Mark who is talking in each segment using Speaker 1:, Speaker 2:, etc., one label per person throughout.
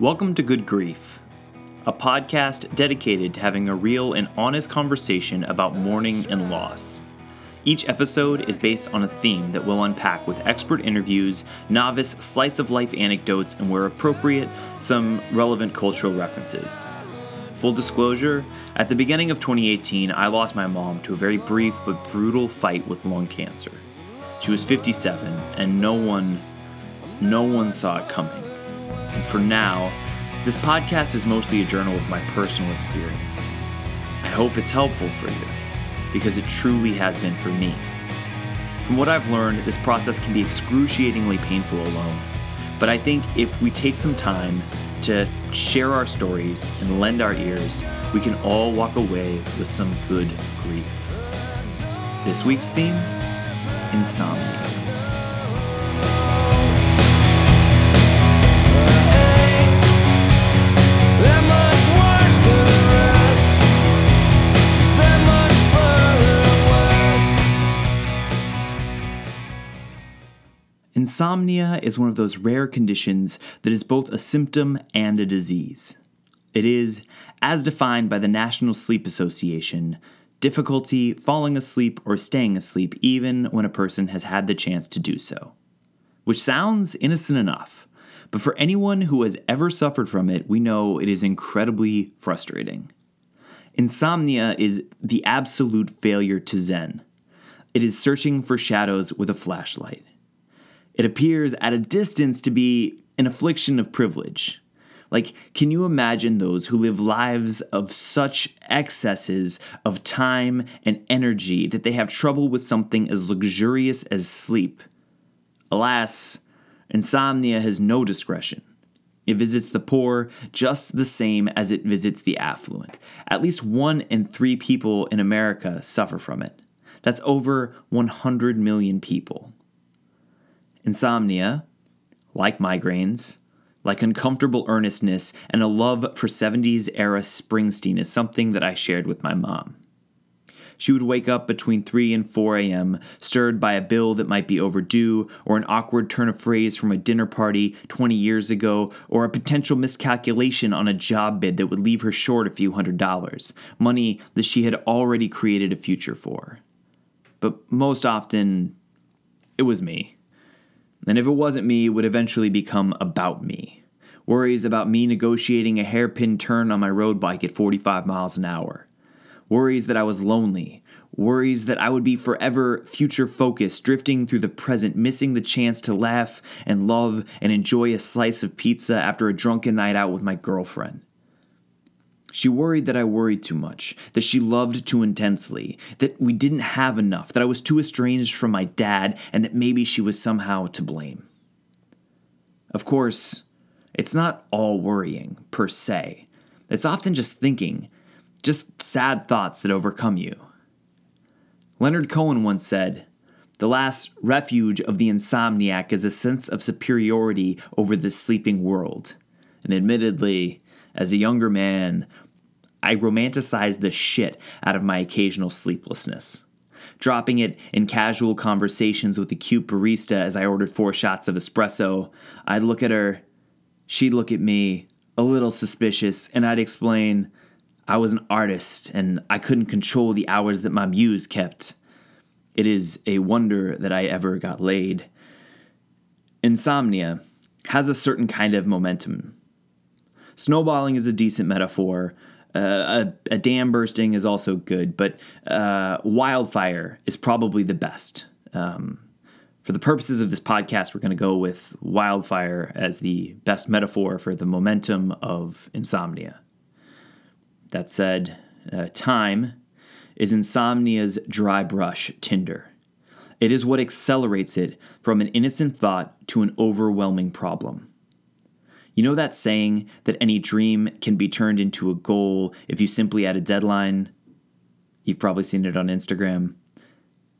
Speaker 1: Welcome to Good Grief, a podcast dedicated to having a real and honest conversation about mourning and loss. Each episode is based on a theme that we'll unpack with expert interviews, novice slice of life anecdotes, and where appropriate, some relevant cultural references. Full disclosure, at the beginning of 2018, I lost my mom to a very brief but brutal fight with lung cancer. She was 57, and no one, no one saw it coming. And for now, this podcast is mostly a journal of my personal experience. I hope it's helpful for you, because it truly has been for me. From what I've learned, this process can be excruciatingly painful alone. But I think if we take some time to share our stories and lend our ears, we can all walk away with some good grief. This week's theme insomnia. Insomnia is one of those rare conditions that is both a symptom and a disease. It is, as defined by the National Sleep Association, difficulty falling asleep or staying asleep even when a person has had the chance to do so. Which sounds innocent enough, but for anyone who has ever suffered from it, we know it is incredibly frustrating. Insomnia is the absolute failure to Zen. It is searching for shadows with a flashlight. It appears at a distance to be an affliction of privilege. Like, can you imagine those who live lives of such excesses of time and energy that they have trouble with something as luxurious as sleep? Alas, insomnia has no discretion. It visits the poor just the same as it visits the affluent. At least one in three people in America suffer from it. That's over 100 million people. Insomnia, like migraines, like uncomfortable earnestness, and a love for 70s era Springsteen is something that I shared with my mom. She would wake up between 3 and 4 a.m., stirred by a bill that might be overdue, or an awkward turn of phrase from a dinner party 20 years ago, or a potential miscalculation on a job bid that would leave her short a few hundred dollars, money that she had already created a future for. But most often, it was me. And if it wasn't me, it would eventually become about me. Worries about me negotiating a hairpin turn on my road bike at 45 miles an hour. Worries that I was lonely. Worries that I would be forever future focused, drifting through the present, missing the chance to laugh and love and enjoy a slice of pizza after a drunken night out with my girlfriend. She worried that I worried too much, that she loved too intensely, that we didn't have enough, that I was too estranged from my dad, and that maybe she was somehow to blame. Of course, it's not all worrying, per se. It's often just thinking, just sad thoughts that overcome you. Leonard Cohen once said, The last refuge of the insomniac is a sense of superiority over the sleeping world. And admittedly, as a younger man, I romanticized the shit out of my occasional sleeplessness. Dropping it in casual conversations with the cute barista as I ordered four shots of espresso, I'd look at her, she'd look at me, a little suspicious, and I'd explain I was an artist and I couldn't control the hours that my muse kept. It is a wonder that I ever got laid. Insomnia has a certain kind of momentum. Snowballing is a decent metaphor. Uh, a, a dam bursting is also good, but uh, wildfire is probably the best. Um, for the purposes of this podcast, we're going to go with wildfire as the best metaphor for the momentum of insomnia. That said, uh, time is insomnia's dry brush tinder. It is what accelerates it from an innocent thought to an overwhelming problem. You know that saying that any dream can be turned into a goal if you simply add a deadline? You've probably seen it on Instagram.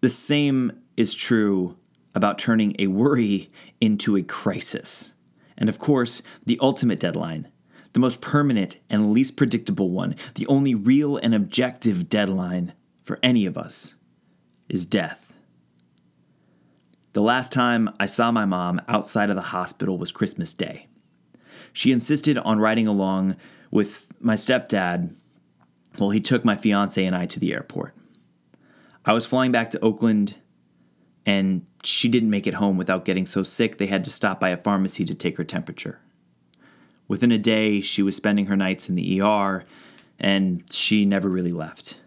Speaker 1: The same is true about turning a worry into a crisis. And of course, the ultimate deadline, the most permanent and least predictable one, the only real and objective deadline for any of us, is death. The last time I saw my mom outside of the hospital was Christmas Day. She insisted on riding along with my stepdad while he took my fiance and I to the airport. I was flying back to Oakland, and she didn't make it home without getting so sick they had to stop by a pharmacy to take her temperature. Within a day, she was spending her nights in the ER, and she never really left.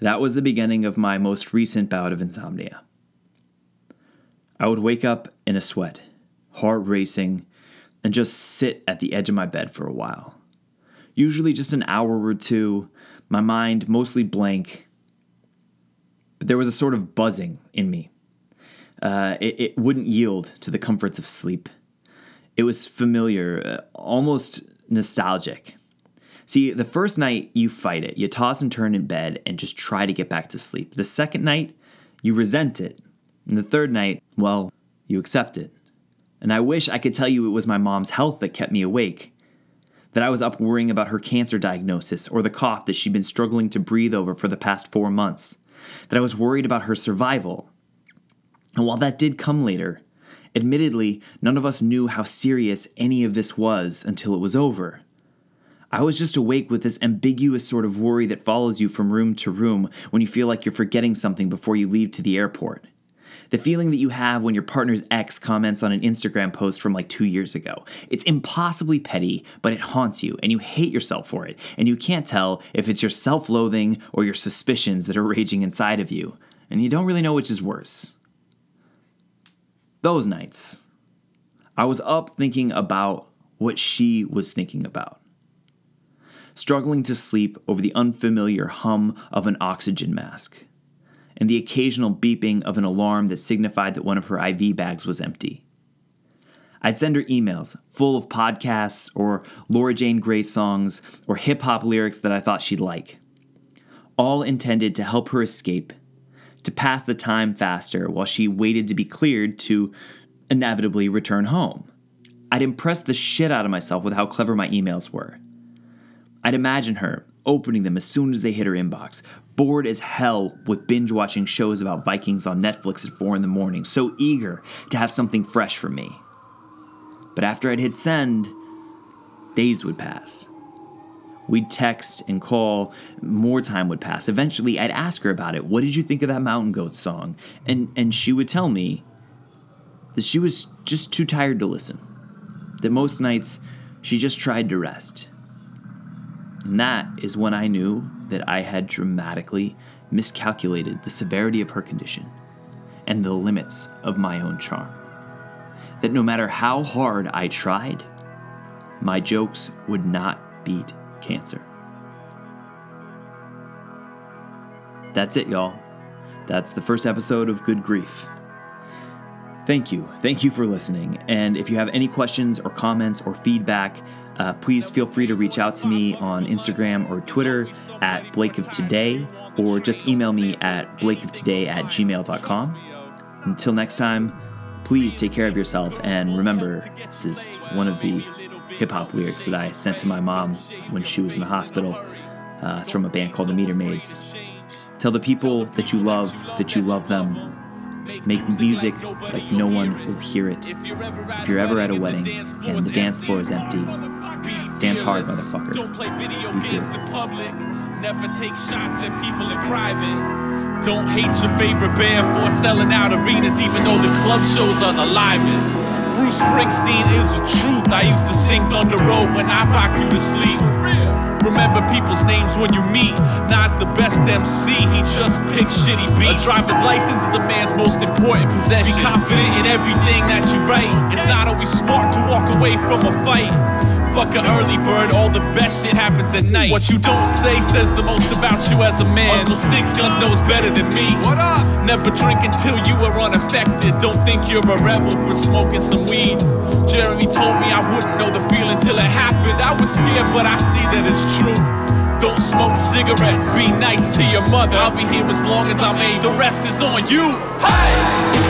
Speaker 1: That was the beginning of my most recent bout of insomnia. I would wake up in a sweat, heart racing, and just sit at the edge of my bed for a while. Usually just an hour or two, my mind mostly blank, but there was a sort of buzzing in me. Uh, it, it wouldn't yield to the comforts of sleep. It was familiar, uh, almost nostalgic. See, the first night you fight it, you toss and turn in bed and just try to get back to sleep. The second night, you resent it. And the third night, well, you accept it. And I wish I could tell you it was my mom's health that kept me awake. That I was up worrying about her cancer diagnosis or the cough that she'd been struggling to breathe over for the past four months. That I was worried about her survival. And while that did come later, admittedly, none of us knew how serious any of this was until it was over. I was just awake with this ambiguous sort of worry that follows you from room to room when you feel like you're forgetting something before you leave to the airport. The feeling that you have when your partner's ex comments on an Instagram post from like two years ago. It's impossibly petty, but it haunts you, and you hate yourself for it, and you can't tell if it's your self loathing or your suspicions that are raging inside of you, and you don't really know which is worse. Those nights, I was up thinking about what she was thinking about. Struggling to sleep over the unfamiliar hum of an oxygen mask and the occasional beeping of an alarm that signified that one of her IV bags was empty. I'd send her emails full of podcasts or Laura Jane Grace songs or hip hop lyrics that I thought she'd like, all intended to help her escape, to pass the time faster while she waited to be cleared to inevitably return home. I'd impress the shit out of myself with how clever my emails were. I'd imagine her opening them as soon as they hit her inbox, bored as hell with binge watching shows about Vikings on Netflix at 4 in the morning, so eager to have something fresh for me. But after I'd hit send, days would pass. We'd text and call, more time would pass. Eventually, I'd ask her about it. What did you think of that Mountain Goat song? And, and she would tell me that she was just too tired to listen. That most nights she just tried to rest. And that is when I knew that I had dramatically miscalculated the severity of her condition and the limits of my own charm. That no matter how hard I tried, my jokes would not beat cancer. That's it, y'all. That's the first episode of Good Grief. Thank you. Thank you for listening. And if you have any questions or comments or feedback, uh, please feel free to reach out to me on Instagram or Twitter at Blake of Today, or just email me at blakeoftoday at gmail.com. Until next time, please take care of yourself. And remember, this is one of the hip hop lyrics that I sent to my mom when she was in the hospital. Uh, it's from a band called the Meter Maids. Tell the people that you love that you love them. Make music like no one will hear it. If you're ever at a wedding and the dance floor is empty, dance hard, motherfucker.
Speaker 2: Don't play video games in public. Never take shots at people in private. Don't hate your favorite band for selling out arenas, even though the club shows are the livest. Bruce Springsteen is the truth. I used to sing on the road when I rocked you to sleep. Remember people's names when you meet. Nas the best MC, he just picks shitty beats. A driver's license is a man's most important possession. Be confident in everything that you write. It's not always smart to walk away from a fight. Fuck an early bird, all the best shit happens at night. What you don't say says the most about you as a man. Uncle Six Guns knows better than me. What up? Never drink until you are unaffected. Don't think you're a rebel for smoking some weed. Jeremy told me I wouldn't know the feeling till it happened. I was scared, but I see that it's true. Don't smoke cigarettes. Be nice to your mother. I'll be here as long as I'm able. The rest is on you. Hey!